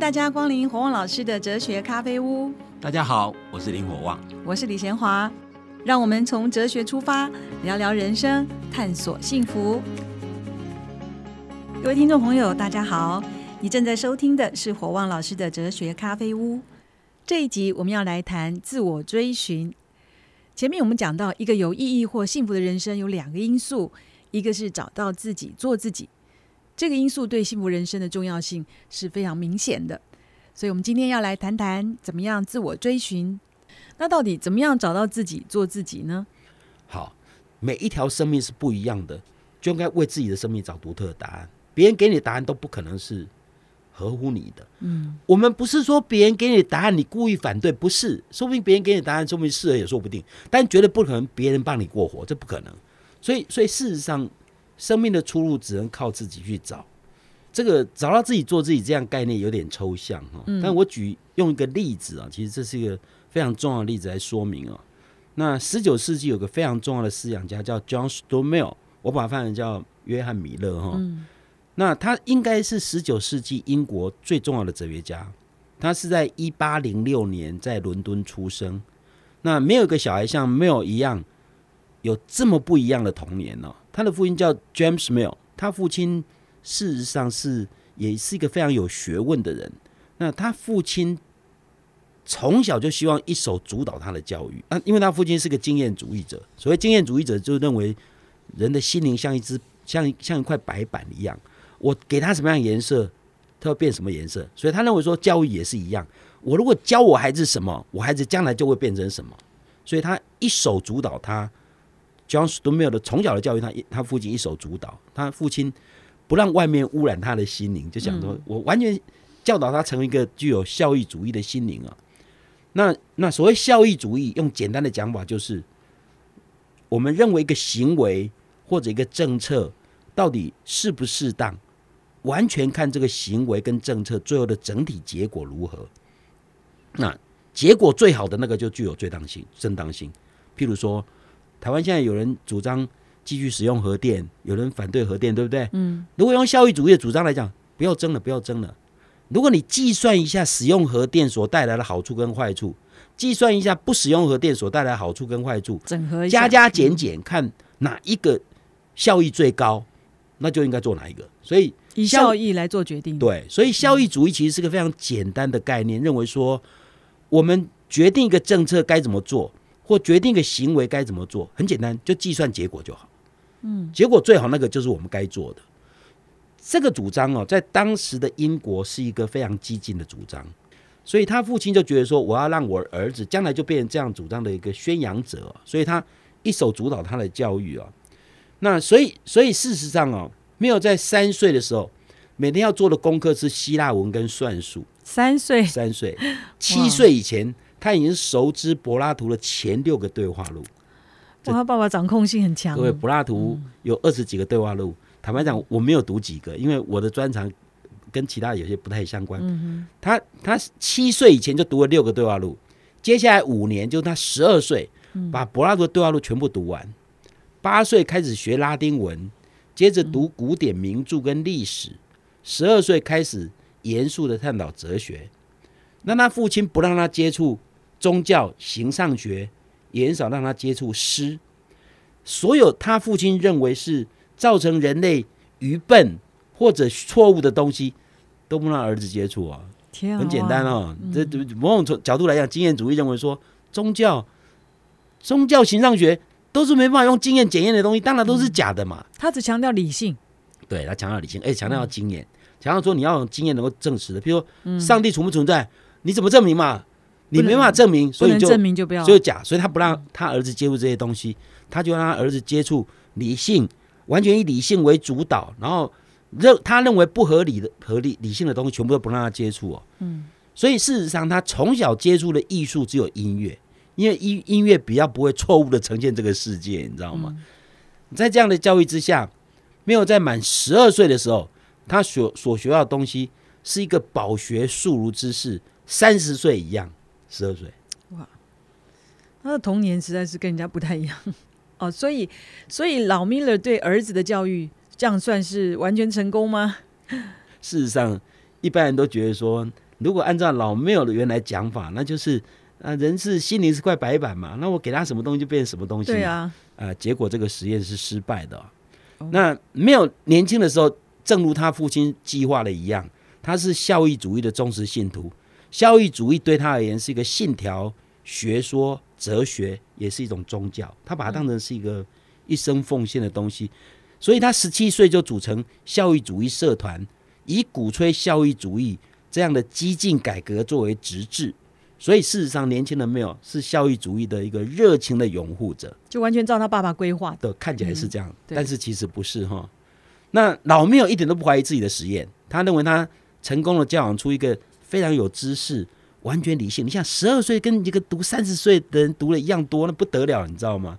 大家光临火旺老师的哲学咖啡屋。大家好，我是林火旺，我是李贤华。让我们从哲学出发，聊聊人生，探索幸福。各位听众朋友，大家好，你正在收听的是火旺老师的哲学咖啡屋。这一集我们要来谈自我追寻。前面我们讲到，一个有意义或幸福的人生有两个因素，一个是找到自己，做自己。这个因素对幸福人生的重要性是非常明显的，所以，我们今天要来谈谈怎么样自我追寻。那到底怎么样找到自己、做自己呢？好，每一条生命是不一样的，就应该为自己的生命找独特的答案。别人给你的答案都不可能是合乎你的。嗯，我们不是说别人给你的答案你故意反对，不是，说不定别人给你的答案说明适合也说不定，但绝对不可能别人帮你过活，这不可能。所以，所以事实上。生命的出路只能靠自己去找，这个找到自己做自己这样概念有点抽象哈。但我举用一个例子啊，其实这是一个非常重要的例子来说明啊。那十九世纪有个非常重要的思想家叫 John Stuart Mill，我把它翻译叫约翰米勒哈。那他应该是十九世纪英国最重要的哲学家。他是在一八零六年在伦敦出生。那没有一个小孩像 Mill 一样有这么不一样的童年呢。他的父亲叫 James Mill，他父亲事实上是也是一个非常有学问的人。那他父亲从小就希望一手主导他的教育，啊，因为他父亲是个经验主义者。所谓经验主义者，就认为人的心灵像一只像像一块白板一样，我给他什么样颜色，他要变什么颜色。所以他认为说教育也是一样，我如果教我孩子什么，我孩子将来就会变成什么。所以他一手主导他。John Stuart 的从小的教育，他他父亲一手主导，他父亲不让外面污染他的心灵，就想说，我完全教导他成为一个具有效益主义的心灵啊。那那所谓效益主义，用简单的讲法，就是我们认为一个行为或者一个政策到底适不适当，完全看这个行为跟政策最后的整体结果如何。那结果最好的那个就具有最当性、正当性。譬如说。台湾现在有人主张继续使用核电，有人反对核电，对不对？嗯。如果用效益主义的主张来讲，不要争了，不要争了。如果你计算一下使用核电所带来的好处跟坏处，计算一下不使用核电所带来的好处跟坏处，整合加加减减，看哪一个效益最高，那就应该做哪一个。所以以效益来做决定。对，所以效益主义其实是个非常简单的概念，认为说我们决定一个政策该怎么做。或决定个行为该怎么做，很简单，就计算结果就好。嗯，结果最好那个就是我们该做的。这个主张哦，在当时的英国是一个非常激进的主张，所以他父亲就觉得说，我要让我儿子将来就变成这样主张的一个宣扬者，所以他一手主导他的教育啊。那所以，所以事实上哦，没有在三岁的时候，每天要做的功课是希腊文跟算术。三岁，三岁，七岁以前。他已经熟知柏拉图的前六个对话录。哇，他爸爸掌控性很强。柏拉图有二十几个对话录。坦白讲，我没有读几个，因为我的专长跟其他有些不太相关。他他七岁以前就读了六个对话录，接下来五年就他十二岁把柏拉图的对话录全部读完，八岁开始学拉丁文，接着读古典名著跟历史，十二岁开始严肃的探讨哲学。那他父亲不让他接触。宗教、形上学也很少让他接触诗，所有他父亲认为是造成人类愚笨或者错误的东西，都不让儿子接触啊。啊很简单哦，这某种角度来讲，经验主义认为说，宗教、宗教、形上学都是没办法用经验检验的东西，当然都是假的嘛。他只强调理性，对他强调理性，而且，强调经验，强调说你要用经验能够证实的，比如说上帝存不存在，你怎么证明嘛？你没办法证明，所以就证明就不要，就假，所以他不让他儿子接触这些东西，他就让他儿子接触理性，完全以理性为主导，然后认他认为不合理的、合理理性的东西，全部都不让他接触哦。嗯，所以事实上，他从小接触的艺术只有音乐，因为音音乐比较不会错误的呈现这个世界，你知道吗？在这样的教育之下，没有在满十二岁的时候，他所所学到的东西是一个饱学数儒之士，三十岁一样。十二岁，哇，他的童年实在是跟人家不太一样 哦，所以，所以老米勒对儿子的教育，这样算是完全成功吗？事实上，一般人都觉得说，如果按照老庙的原来讲法，那就是啊，人是心灵是块白板嘛，那我给他什么东西就变成什么东西。对啊，啊，结果这个实验是失败的。那没有年轻的时候，正如他父亲计划的一样，他是效益主义的忠实信徒。效益主义对他而言是一个信条、学说、哲学，也是一种宗教。他把它当成是一个一生奉献的东西。所以他十七岁就组成效益主义社团，以鼓吹效益主义这样的激进改革作为直至。所以事实上，年轻人没有是效益主义的一个热情的拥护者，就完全照他爸爸规划的，看起来是这样，对但是其实不是哈。那老缪一点都不怀疑自己的实验，他认为他成功的教养出一个非常有知识、完全理性。你像十二岁跟一个读三十岁的人读了一样多，那不得了，你知道吗？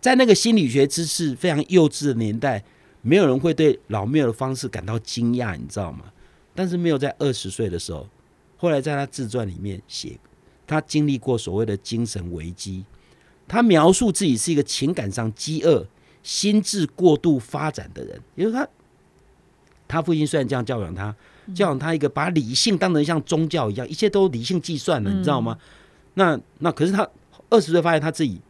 在那个心理学知识非常幼稚的年代，没有人会对老缪的方式感到惊讶，你知道吗？但是没有在二十岁的时候，后来在他自传里面写，他经历过所谓的精神危机。他描述自己是一个情感上饥饿、心智过度发展的人，也就是他，他父亲虽然这样教养他，教养他一个把理性当成像宗教一样，一切都理性计算的，你知道吗？那那可是他二十岁发现他自己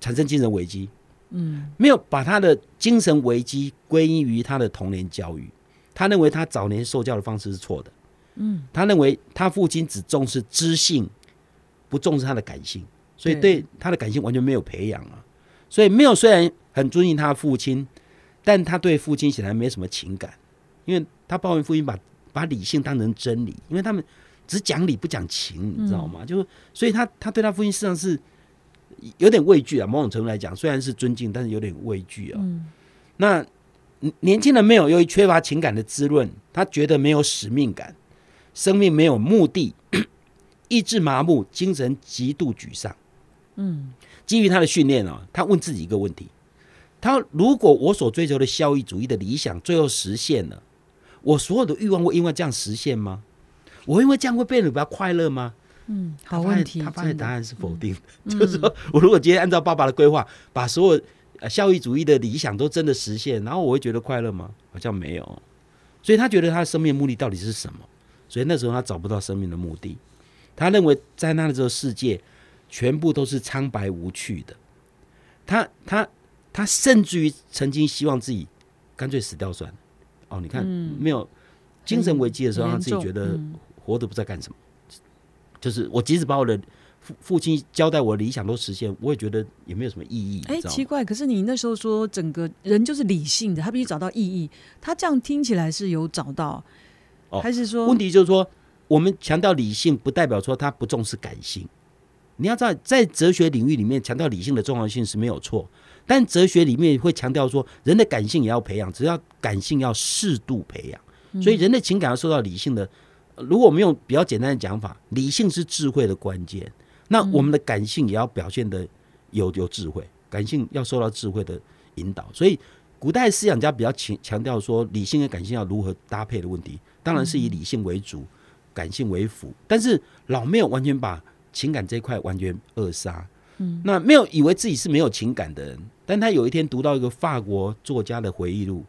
产生精神危机，嗯，没有把他的精神危机归因于他的童年教育，他认为他早年受教的方式是错的，嗯，他认为他父亲只重视知性，不重视他的感性，所以对对他的感性完全没有培养啊。所以没有虽然很尊敬他的父亲，但他对父亲显然没什么情感，因为他抱怨父亲把把理性当成真理，因为他们只讲理不讲情，你知道吗？就所以他他对他父亲实际上是有点畏惧啊。某种程度来讲，虽然是尊敬，但是有点畏惧啊。那年轻人没有由于缺乏情感的滋润，他觉得没有使命感，生命没有目的，意志麻木，精神极度沮丧。嗯，基于他的训练啊，他问自己一个问题：他如果我所追求的效益主义的理想最后实现了，我所有的欲望会因为这样实现吗？我因为这样会变得比较快乐吗？嗯，好问题，他发现答案是否定的，就是说我如果今天按照爸爸的规划，把所有呃效益主义的理想都真的实现，然后我会觉得快乐吗？好像没有。所以他觉得他的生命目的到底是什么？所以那时候他找不到生命的目的，他认为在那个时候世界全部都是苍白无趣的。他他他甚至于曾经希望自己干脆死掉算了。哦，你看、没有精神危机的时候，他自己觉得嗯活着不知道干什么。就是我即使把我的父父亲交代我的理想都实现，我也觉得也没有什么意义。哎，奇怪，可是你那时候说整个人就是理性的，他必须找到意义，他这样听起来是有找到，哦还是说问题就是说，我们强调理性，不代表说他不重视感性。你要知道，在哲学领域里面，强调理性的重要性是没有错，但哲学里面会强调说，人的感性也要培养，只要感性要适度培养。所以，人的情感要受到理性的。呃如果我们用比较简单的讲法，理性是智慧的关键，那我们的感性也要表现的有有智慧，感性要受到智慧的引导。所以，古代思想家比较强强调说，理性跟感性要如何搭配的问题，当然是以理性为主，感性为辅。但是老没有完全把情感这一块完全扼杀。嗯，那没有以为自己是没有情感的人，但他有一天读到一个法国作家的回忆录，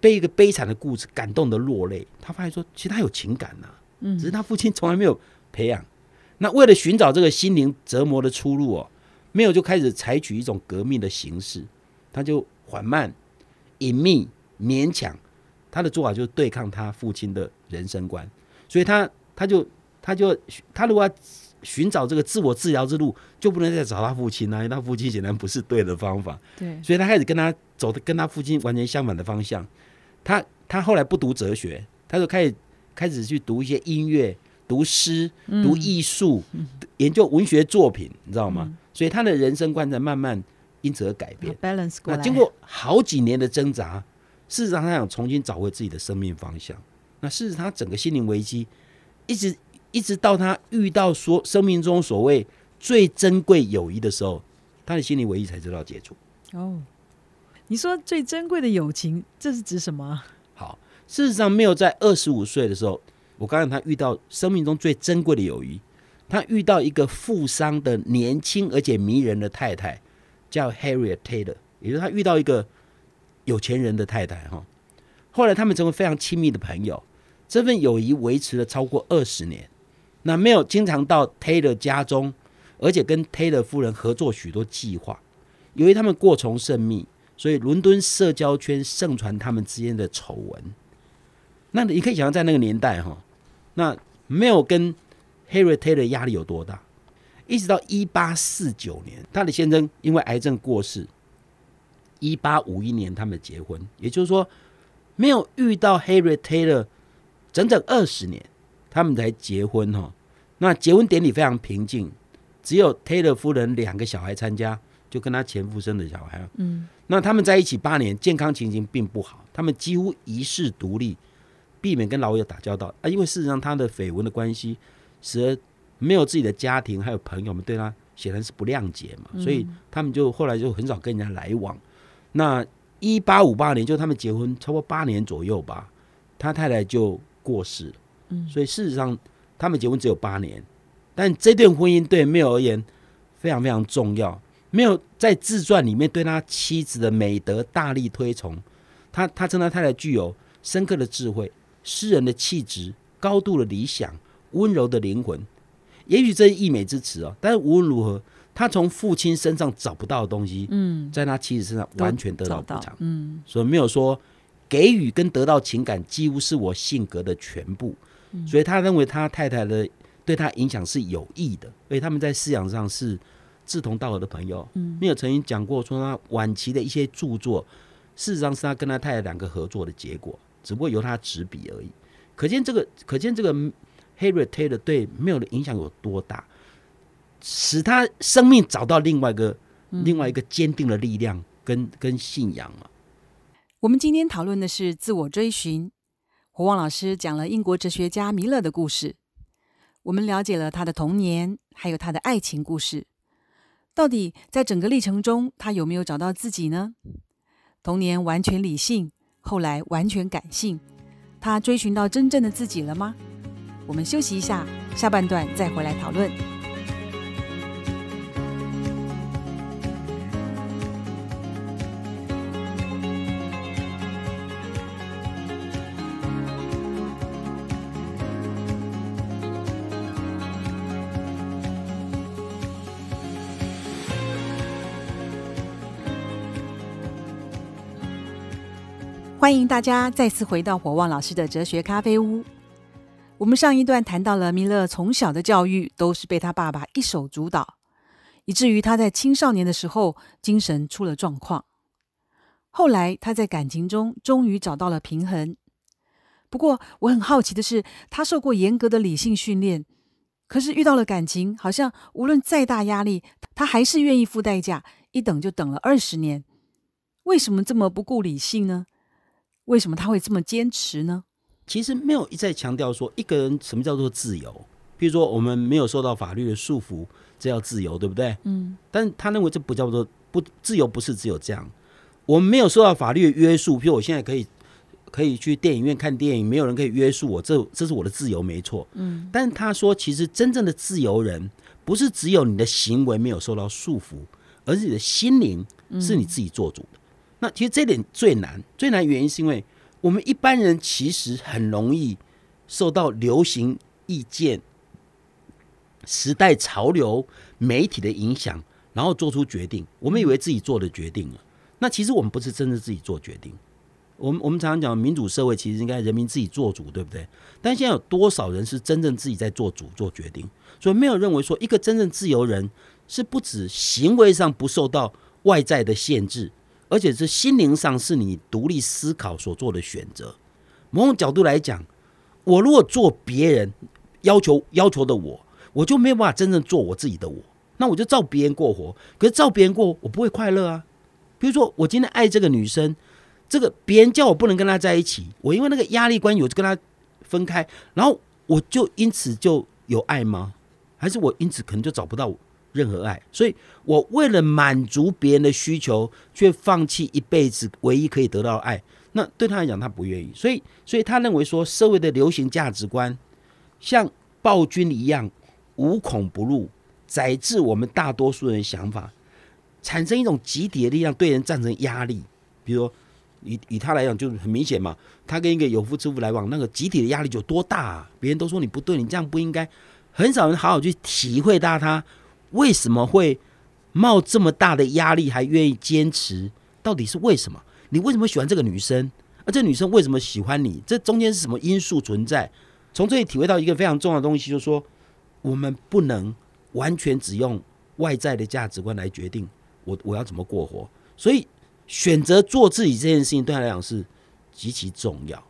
被一个悲惨的故事感动的落泪。他发现说，其实他有情感呐、嗯，只是他父亲从来没有培养。那为了寻找这个心灵折磨的出路哦，没有就开始采取一种革命的形式，他就缓慢、隐秘、勉强。他的做法就是对抗他父亲的人生观，所以他他就他就他如果要寻找这个自我治疗之路，就不能再找他父亲啊，因为他父亲显然不是对的方法。对，所以他开始跟他走的跟他父亲完全相反的方向。他他后来不读哲学，他就开始开始去读一些音乐、读诗、读艺术、研究文学作品，你知道吗？所以他的人生观在慢慢因此而改变。balance 过来，那经过好几年的挣扎，事实上他想重新找回自己的生命方向。那事实他整个心灵危机，一直一直到他遇到说生命中所谓最珍贵友谊的时候，他的心灵唯一才知道解除。哦。你说最珍贵的友情，这是指什么啊？好，事实上没有在二十五岁的时候，我刚才他遇到生命中最珍贵的友谊，他遇到一个富商的年轻而且迷人的太太，叫 Harriet Taylor，也就是他遇到一个有钱人的太太哈。后来他们成为非常亲密的朋友，这份友谊维持了超过二十年。那没有经常到 Taylor 家中，而且跟 Taylor 夫人合作许多计划。由于他们过从甚密，所以伦敦社交圈盛传他们之间的丑闻。那你可以想象，在那个年代哈，那没有跟 Harry Taylor 压力有多大。一直到一八四九年，他的先生因为癌症过世。一八五一年，他们结婚，也就是说，没有遇到 Harry Taylor 整整二十年，他们才结婚哈。那结婚典礼非常平静，只有 Taylor 夫人两个小孩参加，就跟他前夫生的小孩。嗯，那他们在一起八年，健康情形并不好，他们几乎一世独立，避免跟老友打交道啊。因为事实上，他的绯闻的关系，使得没有自己的家庭还有朋友们对他显然是不谅解嘛，所以他们就后来就很少跟人家来往。那一八五八年，就他们结婚超过八年左右吧，他太太就过世了。嗯，所以事实上他们结婚只有八年，但这段婚姻对没有而言非常非常重要。没有在自传里面对他妻子的美德大力推崇，他他称他太太具有深刻的智慧、诗人的气质、高度的理想、温柔的灵魂。也许这是溢美之词哦，但是无论如何。他从父亲身上找不到的东西，嗯，在他妻子身上完全得到补偿，嗯，所以没有说给予跟得到情感几乎是我性格的全部，所以他认为他太太的对他影响是有益的，所以他们在思想上是志同道合的朋友。嗯，没有曾经讲过说他晚期的一些著作，事实上是他跟他太太两个合作的结果，只不过由他执笔而已。可见这个，可见这个 Harry Taylor 对没有的影响有多大。使他生命找到另外一个、另外一个坚定的力量跟跟信仰啊。我们今天讨论的是自我追寻。胡旺老师讲了英国哲学家弥勒的故事，我们了解了他的童年，还有他的爱情故事。到底在整个历程中，他有没有找到自己呢？童年完全理性，后来完全感性，他追寻到真正的自己了吗？我们休息一下，下半段再回来讨论。欢迎大家再次回到火旺老师的哲学咖啡屋。我们上一段谈到了米勒从小的教育都是被他爸爸一手主导，以至于他在青少年的时候精神出了状况。后来他在感情中终于找到了平衡。不过我很好奇的是，他受过严格的理性训练，可是遇到了感情，好像无论再大压力，他还是愿意付代价，一等就等了二十年。为什么这么不顾理性呢？为什么他会这么坚持呢？其实没有一再强调说一个人什么叫做自由。比如说，我们没有受到法律的束缚，这叫自由，对不对？嗯。但他认为这不叫做不自由，不是只有这样。我们没有受到法律的约束，譬如我现在可以可以去电影院看电影，没有人可以约束我，这这是我的自由，没错。嗯。但他说，其实真正的自由人，不是只有你的行为没有受到束缚，而是你的心灵是你自己做主的。那其实这点最难，最难原因是因为我们一般人其实很容易受到流行意见、时代潮流、媒体的影响，然后做出决定。我们以为自己做的决定了，那其实我们不是真的自己做决定。我们我们常常讲民主社会，其实应该人民自己做主，对不对？但现在有多少人是真正自己在做主、做决定？所以没有认为说一个真正自由人是不止行为上不受到外在的限制。而且是心灵上是你独立思考所做的选择。某种角度来讲，我如果做别人要求要求的我，我就没有办法真正做我自己的我。那我就照别人过活，可是照别人过，我不会快乐啊。比如说，我今天爱这个女生，这个别人叫我不能跟她在一起，我因为那个压力关系，我就跟她分开，然后我就因此就有爱吗？还是我因此可能就找不到？任何爱，所以我为了满足别人的需求，却放弃一辈子唯一可以得到的爱，那对他来讲，他不愿意。所以，所以他认为说，社会的流行价值观像暴君一样无孔不入，宰制我们大多数人想法，产生一种集体的力量，对人造成压力。比如说，以以他来讲，就是很明显嘛，他跟一个有夫之妇来往，那个集体的压力有多大啊？别人都说你不对，你这样不应该，很少人好好去体会到他为什么会冒这么大的压力，还愿意坚持，到底是为什么？你为什么喜欢这个女生？而这女生为什么喜欢你？这中间是什么因素存在？从这里体会到一个非常重要的东西，就是说，我们不能完全只用外在的价值观来决定我我要怎么过活。所以，选择做自己这件事情对他来讲是极其重要。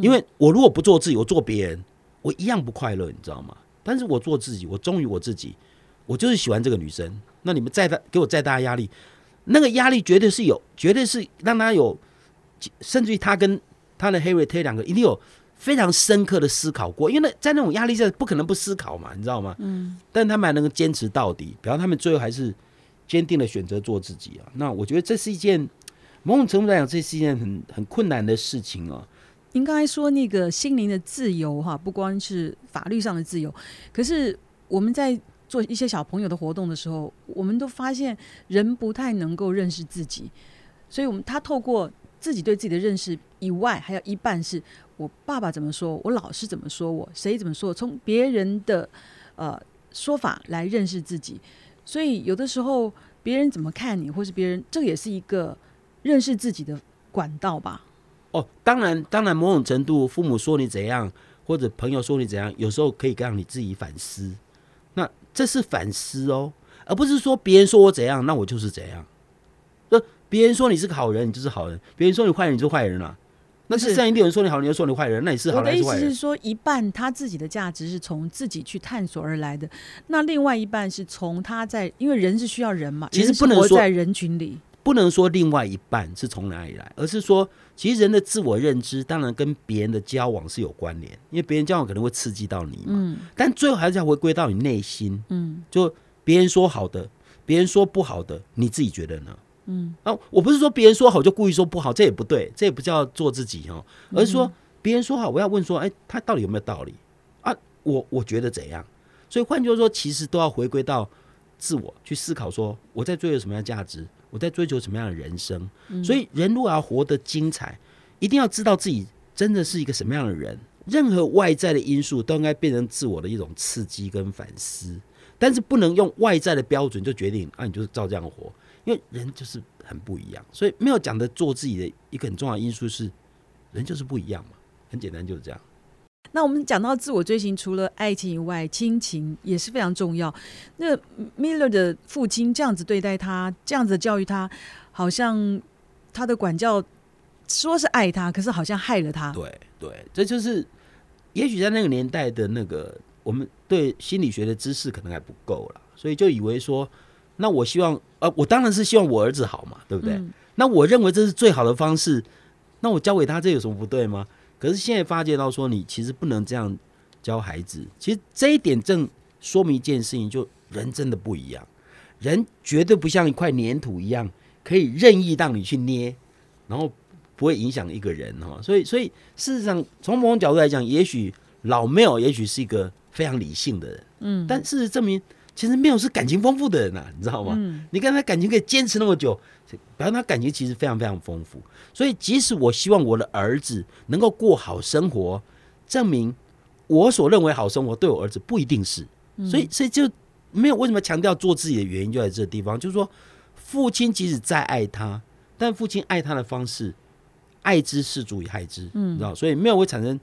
因为我如果不做自己，我做别人，我一样不快乐，你知道吗？但是我做自己，我忠于我自己，我就是喜欢这个女生。那你们再大给我再大压力，那个压力绝对是有，绝对是让他有。甚至于他跟他的 Harry T 两个一定有非常深刻的思考过，因为那在那种压力下不可能不思考嘛，你知道吗？嗯。但他们还能够坚持到底，比方他们最后还是坚定的选择做自己啊。那我觉得这是一件某种程度来讲，这是一件很很困难的事情啊。您刚才说那个心灵的自由哈，不光是法律上的自由，可是我们在做一些小朋友的活动的时候，我们都发现人不太能够认识自己，所以我们他透过。自己对自己的认识以外，还有一半是我爸爸怎么说，我老师怎么说我，谁怎么说，从别人的呃说法来认识自己。所以有的时候别人怎么看你，或是别人，这也是一个认识自己的管道吧。哦，当然，当然，某种程度，父母说你怎样，或者朋友说你怎样，有时候可以让你自己反思。那这是反思哦，而不是说别人说我怎样，那我就是怎样。那别人说你是个好人，你就是好人；别人说你坏人，你就是坏人了。那是上一定有人说你好人，又说你坏人，那你是好人是坏人？我的意思是说，一半他自己的价值是从自己去探索而来的，那另外一半是从他在，因为人是需要人嘛，其实不能说在人群里，不能说另外一半是从哪里来，而是说，其实人的自我认知当然跟别人的交往是有关联，因为别人交往可能会刺激到你嘛。嗯。但最后还是要回归到你内心。嗯。就别人说好的，别人说不好的，你自己觉得呢？嗯啊，我不是说别人说好就故意说不好，这也不对，这也不叫做自己哦，而是说别人说好，我要问说，哎，他到底有没有道理啊？我我觉得怎样？所以换句话说，其实都要回归到自我去思考，说我在追求什么样的价值，我在追求什么样的人生。所以人如果要活得精彩，一定要知道自己真的是一个什么样的人。任何外在的因素都应该变成自我的一种刺激跟反思，但是不能用外在的标准就决定啊，你就是照这样活。因为人就是很不一样，所以没有讲的做自己的一个很重要的因素是，人就是不一样嘛，很简单就是这样。那我们讲到自我追寻，除了爱情以外，亲情也是非常重要。那 Miller 的父亲这样子对待他，这样子教育他，好像他的管教说是爱他，可是好像害了他。对对，这就是也许在那个年代的那个我们对心理学的知识可能还不够了，所以就以为说。那我希望，呃，我当然是希望我儿子好嘛，对不对？那我认为这是最好的方式。那我教给他，这有什么不对吗？可是现在发觉到说，你其实不能这样教孩子。其实这一点正说明一件事情，就人真的不一样。人绝对不像一块粘土一样，可以任意让你去捏，然后不会影响一个人哈。所以，所以事实上，从某种角度来讲，也许老缪也许是一个非常理性的人，嗯，但事实证明。其实没有是感情丰富的人呐，你知道吗？你看他感情可以坚持那么久，表示他感情其实非常非常丰富。所以，即使我希望我的儿子能够过好生活，证明我所认为好生活对我儿子不一定是。所以，所以就没有为什么强调做自己的原因就在这地方，就是说，父亲即使再爱他，但父亲爱他的方式，爱之是足以害之，你知道？所以没有会产生。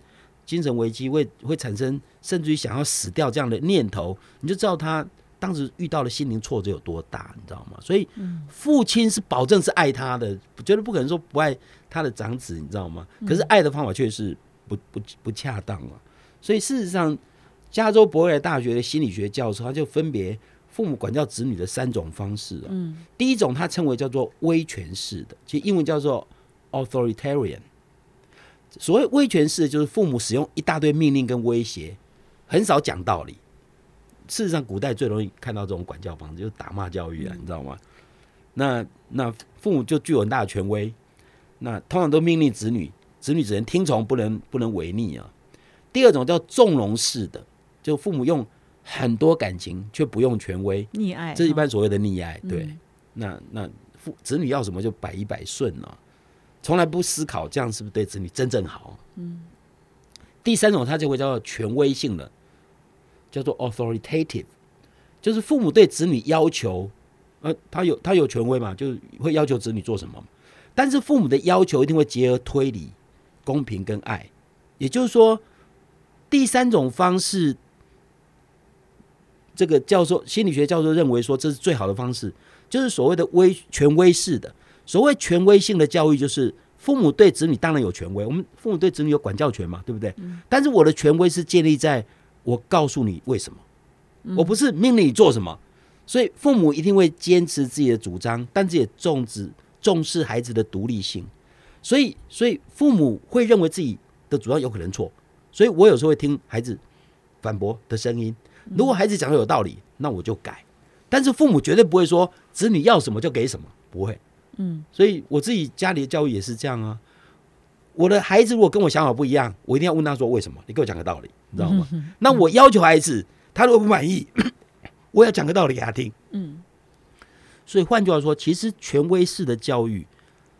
精神危机会会产生，甚至于想要死掉这样的念头，你就知道他当时遇到的心灵挫折有多大，你知道吗？所以，父亲是保证是爱他的，绝对不可能说不爱他的长子，你知道吗？可是爱的方法却是不不不恰当啊。所以事实上，加州伯尔大学的心理学教授他就分别父母管教子女的三种方式啊。嗯，第一种他称为叫做威权式的，其实英文叫做 authoritarian。所谓威权式，就是父母使用一大堆命令跟威胁，很少讲道理。事实上，古代最容易看到这种管教方式，就是打骂教育啊，你知道吗？那那父母就具有很大的权威，那通常都命令子女，子女只能听从，不能不能违逆啊。第二种叫纵容式的，就父母用很多感情却不用权威，溺爱，这一般所谓的溺爱。对，那那父子女要什么就百依百顺啊。从来不思考这样是不是对子女真正好。嗯。第三种，它就会叫做权威性的，叫做 authoritative，就是父母对子女要求，呃，他有他有权威嘛，就是会要求子女做什么。但是父母的要求一定会结合推理、公平跟爱，也就是说，第三种方式，这个教授心理学教授认为说这是最好的方式，就是所谓的威权威式的。所谓权威性的教育，就是父母对子女当然有权威，我们父母对子女有管教权嘛，对不对？但是我的权威是建立在我告诉你为什么，我不是命令你做什么，所以父母一定会坚持自己的主张，但是也重视重视孩子的独立性，所以所以父母会认为自己的主张有可能错，所以我有时候会听孩子反驳的声音，如果孩子讲的有道理，那我就改，但是父母绝对不会说子女要什么就给什么，不会。嗯，所以我自己家里的教育也是这样啊。我的孩子如果跟我想法不一样，我一定要问他说为什么？你给我讲个道理，你知道吗？那我要求孩子，他如果不满意，我要讲个道理给他听。嗯，所以换句话说，其实权威式的教育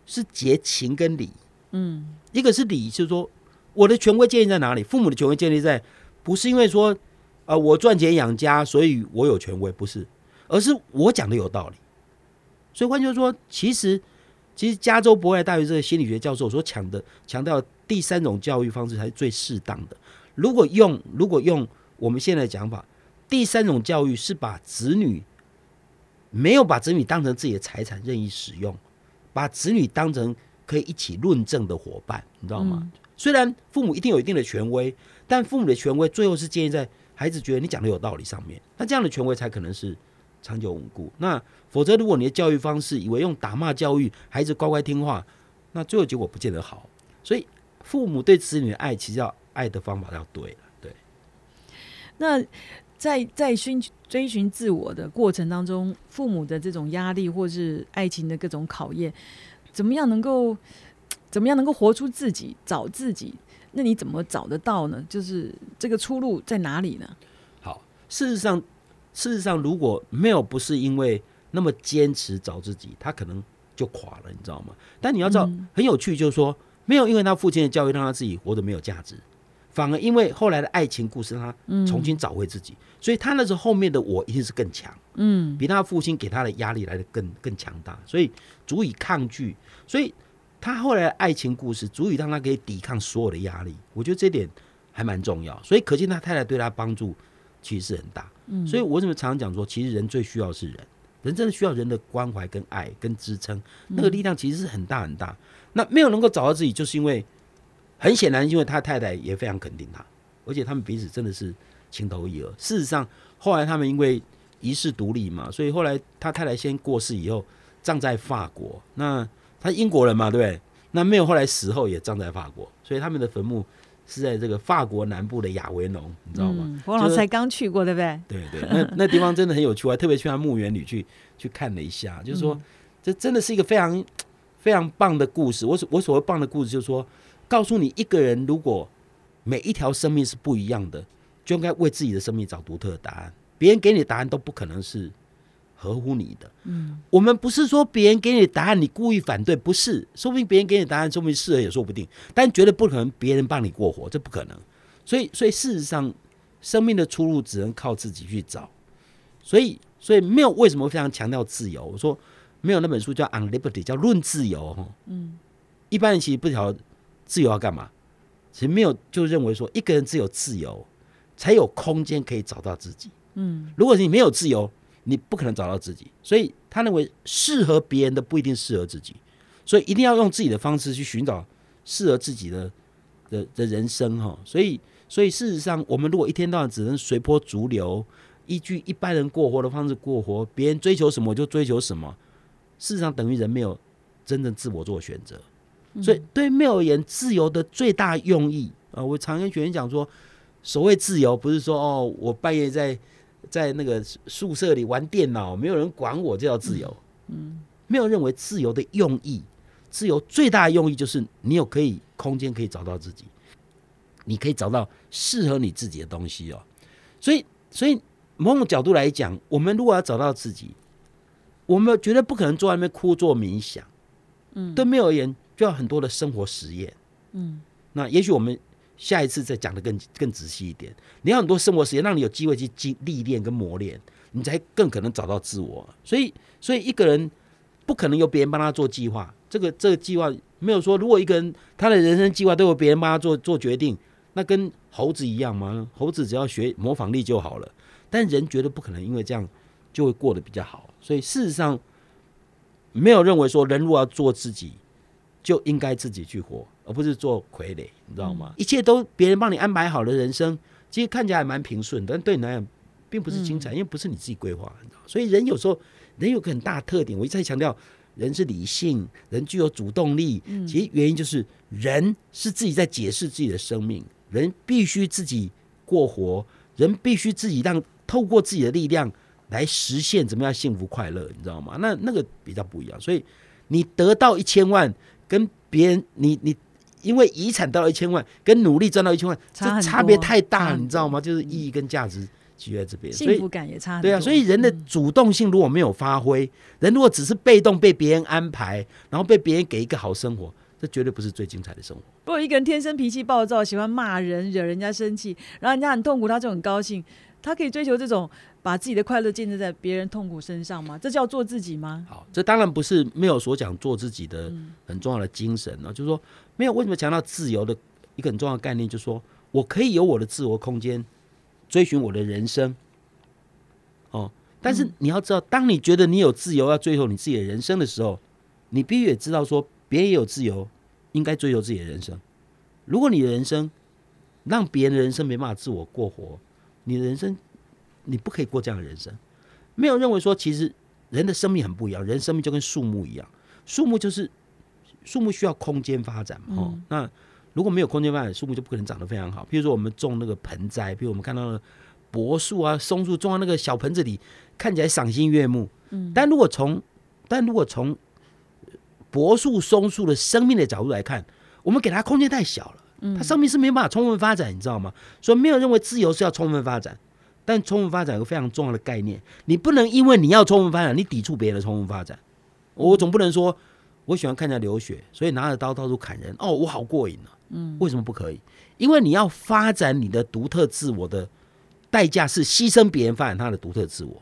是结情跟理。嗯，一个是理，就是说我的权威建立在哪里？父母的权威建立在不是因为说啊我赚钱养家，所以我有权威，不是，而是我讲的有道理。所以换句话说，其实其实加州博爱大学这个心理学教授所强的强调第三种教育方式才是最适当的。如果用如果用我们现在的讲法，第三种教育是把子女没有把子女当成自己的财产任意使用，把子女当成可以一起论证的伙伴，你知道吗？虽然父母一定有一定的权威，但父母的权威最后是建立在孩子觉得你讲的有道理上面，那这样的权威才可能是。长久稳固，那否则如果你的教育方式以为用打骂教育孩子乖乖听话，那最后结果不见得好。所以父母对子女的爱，其实要爱的方法要对了。对。那在在寻追寻自我的过程当中，父母的这种压力或是爱情的各种考验，怎么样能够 怎么样能够活出自己，找自己？那你怎么找得到呢？就是这个出路在哪里呢？好，事实上。事实上，如果没有不是因为那么坚持找自己，他可能就垮了，你知道吗？但你要知道，很有趣，就是说，没有因为他父亲的教育让他自己活得没有价值，反而因为后来的爱情故事让他重新找回自己，所以他那时候后面的我一定是更强，嗯，比他父亲给他的压力来的更更强大，所以足以抗拒，所以他后来的爱情故事足以让他可以抵抗所有的压力。我觉得这点还蛮重要，所以可见他太太对他帮助其实是很大。嗯所以，我怎么常常讲说，其实人最需要是人，人真的需要人的关怀、跟爱、跟支撑，那个力量其实是很大很大。那没有能够找到自己，就是因为很显然，因为他太太也非常肯定他，而且他们彼此真的是情投意合。事实上，后来他们因为一世独立嘛，所以后来他太太先过世以后，葬在法国。那他英国人嘛，对不对？那没有后来死后也葬在法国，所以他们的坟墓。是在这个法国南部的亚维农，你知道吗？我老才刚去过，对不对？对对，那 那地方真的很有趣，我还特别去他墓园里去去看了一下，就是说，这真的是一个非常非常棒的故事。我所我所谓棒的故事，就是说，告诉你一个人如果每一条生命是不一样的，就应该为自己的生命找独特的答案。别人给你的答案都不可能是。合乎你的，嗯，我们不是说别人给你的答案你故意反对，不是，说不定别人给你答案，说不定适合也说不定，但绝对不可能别人帮你过活，这不可能。所以，所以事实上，生命的出路只能靠自己去找。所以，所以没有为什么非常强调自由。我说没有那本书叫《On Liberty》，叫《论自由》哈。嗯，一般人其实不晓得自由要干嘛，其实没有就认为说一个人只有自由才有空间可以找到自己。嗯，如果你没有自由。你不可能找到自己，所以他认为适合别人的不一定适合自己，所以一定要用自己的方式去寻找适合自己的的的人生哈。所以，所以事实上，我们如果一天到晚只能随波逐流，依据一般人过活的方式过活，别人追求什么就追求什么，事实上等于人没有真正自我做选择。所以，对没有而言，自由的最大用意啊，我常跟学员讲说，所谓自由，不是说哦，我半夜在。在那个宿舍里玩电脑，没有人管我，这叫自由。嗯，没有认为自由的用意，自由最大的用意就是你有可以空间可以找到自己，你可以找到适合你自己的东西哦。所以，所以某种角度来讲，我们如果要找到自己，我们绝对不可能坐在那边枯坐冥想。嗯，对没有而言，就要很多的生活实验。嗯，那也许我们下一次再讲的更更仔细一点。你要很多生活时间，让你有机会去经历练跟磨练，你才更可能找到自我。所以，所以一个人不可能由别人帮他做计划。这个这个计划没有说，如果一个人他的人生计划都由别人帮他做做决定，那跟猴子一样吗？猴子只要学模仿力就好了。但人绝对不可能因为这样就会过得比较好。所以事实上，没有认为说人如果要做自己，就应该自己去活，而不是做傀儡，你知道吗？一切都别人帮你安排好的人生，其实看起来蛮平顺，但对你来讲并不是精彩，因为不是你自己规划。所以人有时候人有个很大特点，我一再强调，人是理性，人具有主动力。其实原因就是人是自己在解释自己的生命，人必须自己过活，人必须自己让透过自己的力量。来实现怎么样幸福快乐，你知道吗？那那个比较不一样。所以你得到一千万，跟别人你你因为遗产到了一千万，跟努力赚到一千万，这差别太大，你知道吗？就是意义跟价值基于在这边，幸福感也差。对啊，所以人的主动性如果没有发挥，人如果只是被动被别人安排，然后被别人给一个好生活，这绝对不是最精彩的生活。如果一个人天生脾气暴躁，喜欢骂人，惹人家生气，然后人家很痛苦，他就很高兴。他可以追求这种把自己的快乐建立在别人痛苦身上吗？这叫做自己吗？好，这当然不是没有所讲做自己的很重要的精神啊。就是说，没有为什么强调自由的一个很重要的概念，就是说我可以有我的自我空间，追寻我的人生。哦，但是你要知道，当你觉得你有自由要追求你自己的人生的时候，你必须也知道说，别人也有自由，应该追求自己的人生。如果你的人生让别人的人生没办法自我过活。你的人生，你不可以过这样的人生。没有认为说，其实人的生命很不一样。人生命就跟树木一样，树木就是树木需要空间发展嘛。哦，那如果没有空间发展，树木就不可能长得非常好。比如说，我们种那个盆栽，比如我们看到的柏树啊、松树，种在那个小盆子里，看起来赏心悦目。嗯，但如果从但如果从柏树、松树的生命的角度来看，我们给它空间太小了。它生命是没办法充分发展，你知道吗？所以没有认为自由是要充分发展，但充分发展有个非常重要的概念，你不能因为你要充分发展，你抵触别人的充分发展。我总不能说我喜欢看人家流血，所以拿着刀到处砍人，哦，我好过瘾啊。嗯，为什么不可以？因为你要发展你的独特自我的代价是牺牲别人发展他的独特自我。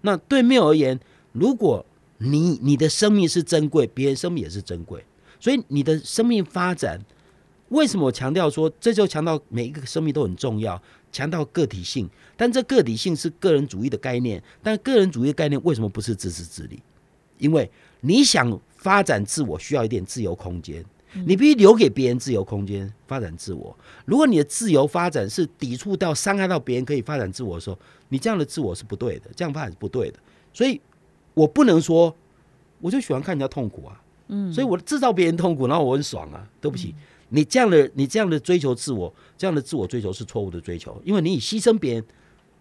那对没有而言，如果你你的生命是珍贵，别人生命也是珍贵，所以你的生命发展。为什么我强调说，这就强调每一个生命都很重要，强调个体性。但这个体性是个人主义的概念，但个人主义的概念为什么不是自私自利？因为你想发展自我，需要一点自由空间，你必须留给别人自由空间发展自我。如果你的自由发展是抵触到、伤害到别人可以发展自我的时候，你这样的自我是不对的，这样发展是不对的。所以我不能说，我就喜欢看人家痛苦啊，嗯，所以我制造别人痛苦，然后我很爽啊，对不起。你这样的你这样的追求自我，这样的自我追求是错误的追求，因为你以牺牲别人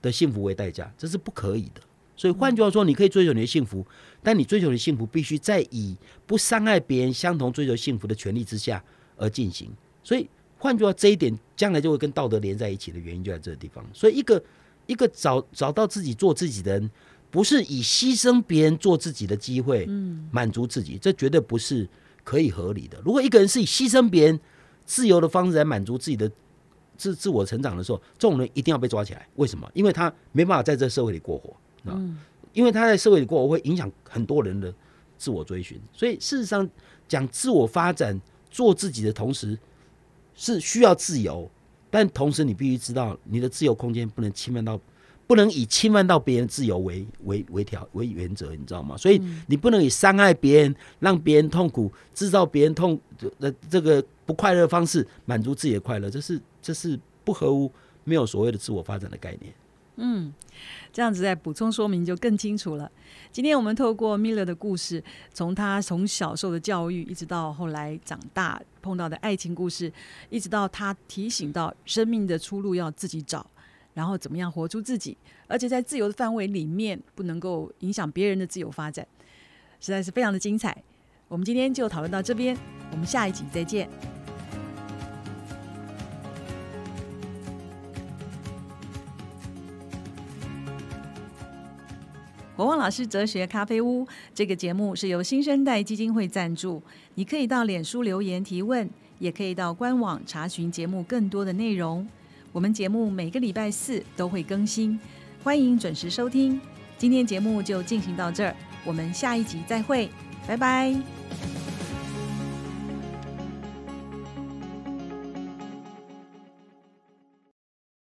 的幸福为代价，这是不可以的。所以换句话说，你可以追求你的幸福，但你追求的幸福必须在以不伤害别人、相同追求幸福的权利之下而进行。所以换句话，这一点将来就会跟道德连在一起的原因就在这个地方。所以一个一个找找到自己做自己的人，不是以牺牲别人做自己的机会，嗯，满足自己，这绝对不是可以合理的。如果一个人是以牺牲别人，自由的方式来满足自己的自自我成长的时候，这种人一定要被抓起来。为什么？因为他没办法在这社会里过活啊！因为他在社会里过活会影响很多人的自我追寻。所以事实上，讲自我发展、做自己的同时，是需要自由，但同时你必须知道，你的自由空间不能侵犯到。不能以侵犯到别人自由为为为条为原则，你知道吗？所以你不能以伤害别人、让别人痛苦、制造别人痛的这个不快乐的方式满足自己的快乐，这是这是不合乎没有所谓的自我发展的概念。嗯，这样子再补充说明就更清楚了。今天我们透过 Miller 的故事，从他从小受的教育，一直到后来长大碰到的爱情故事，一直到他提醒到生命的出路要自己找。然后怎么样活出自己，而且在自由的范围里面，不能够影响别人的自由发展，实在是非常的精彩。我们今天就讨论到这边，我们下一集再见。国旺老师哲学咖啡屋这个节目是由新生代基金会赞助，你可以到脸书留言提问，也可以到官网查询节目更多的内容。我们节目每个礼拜四都会更新，欢迎准时收听。今天节目就进行到这儿，我们下一集再会，拜拜。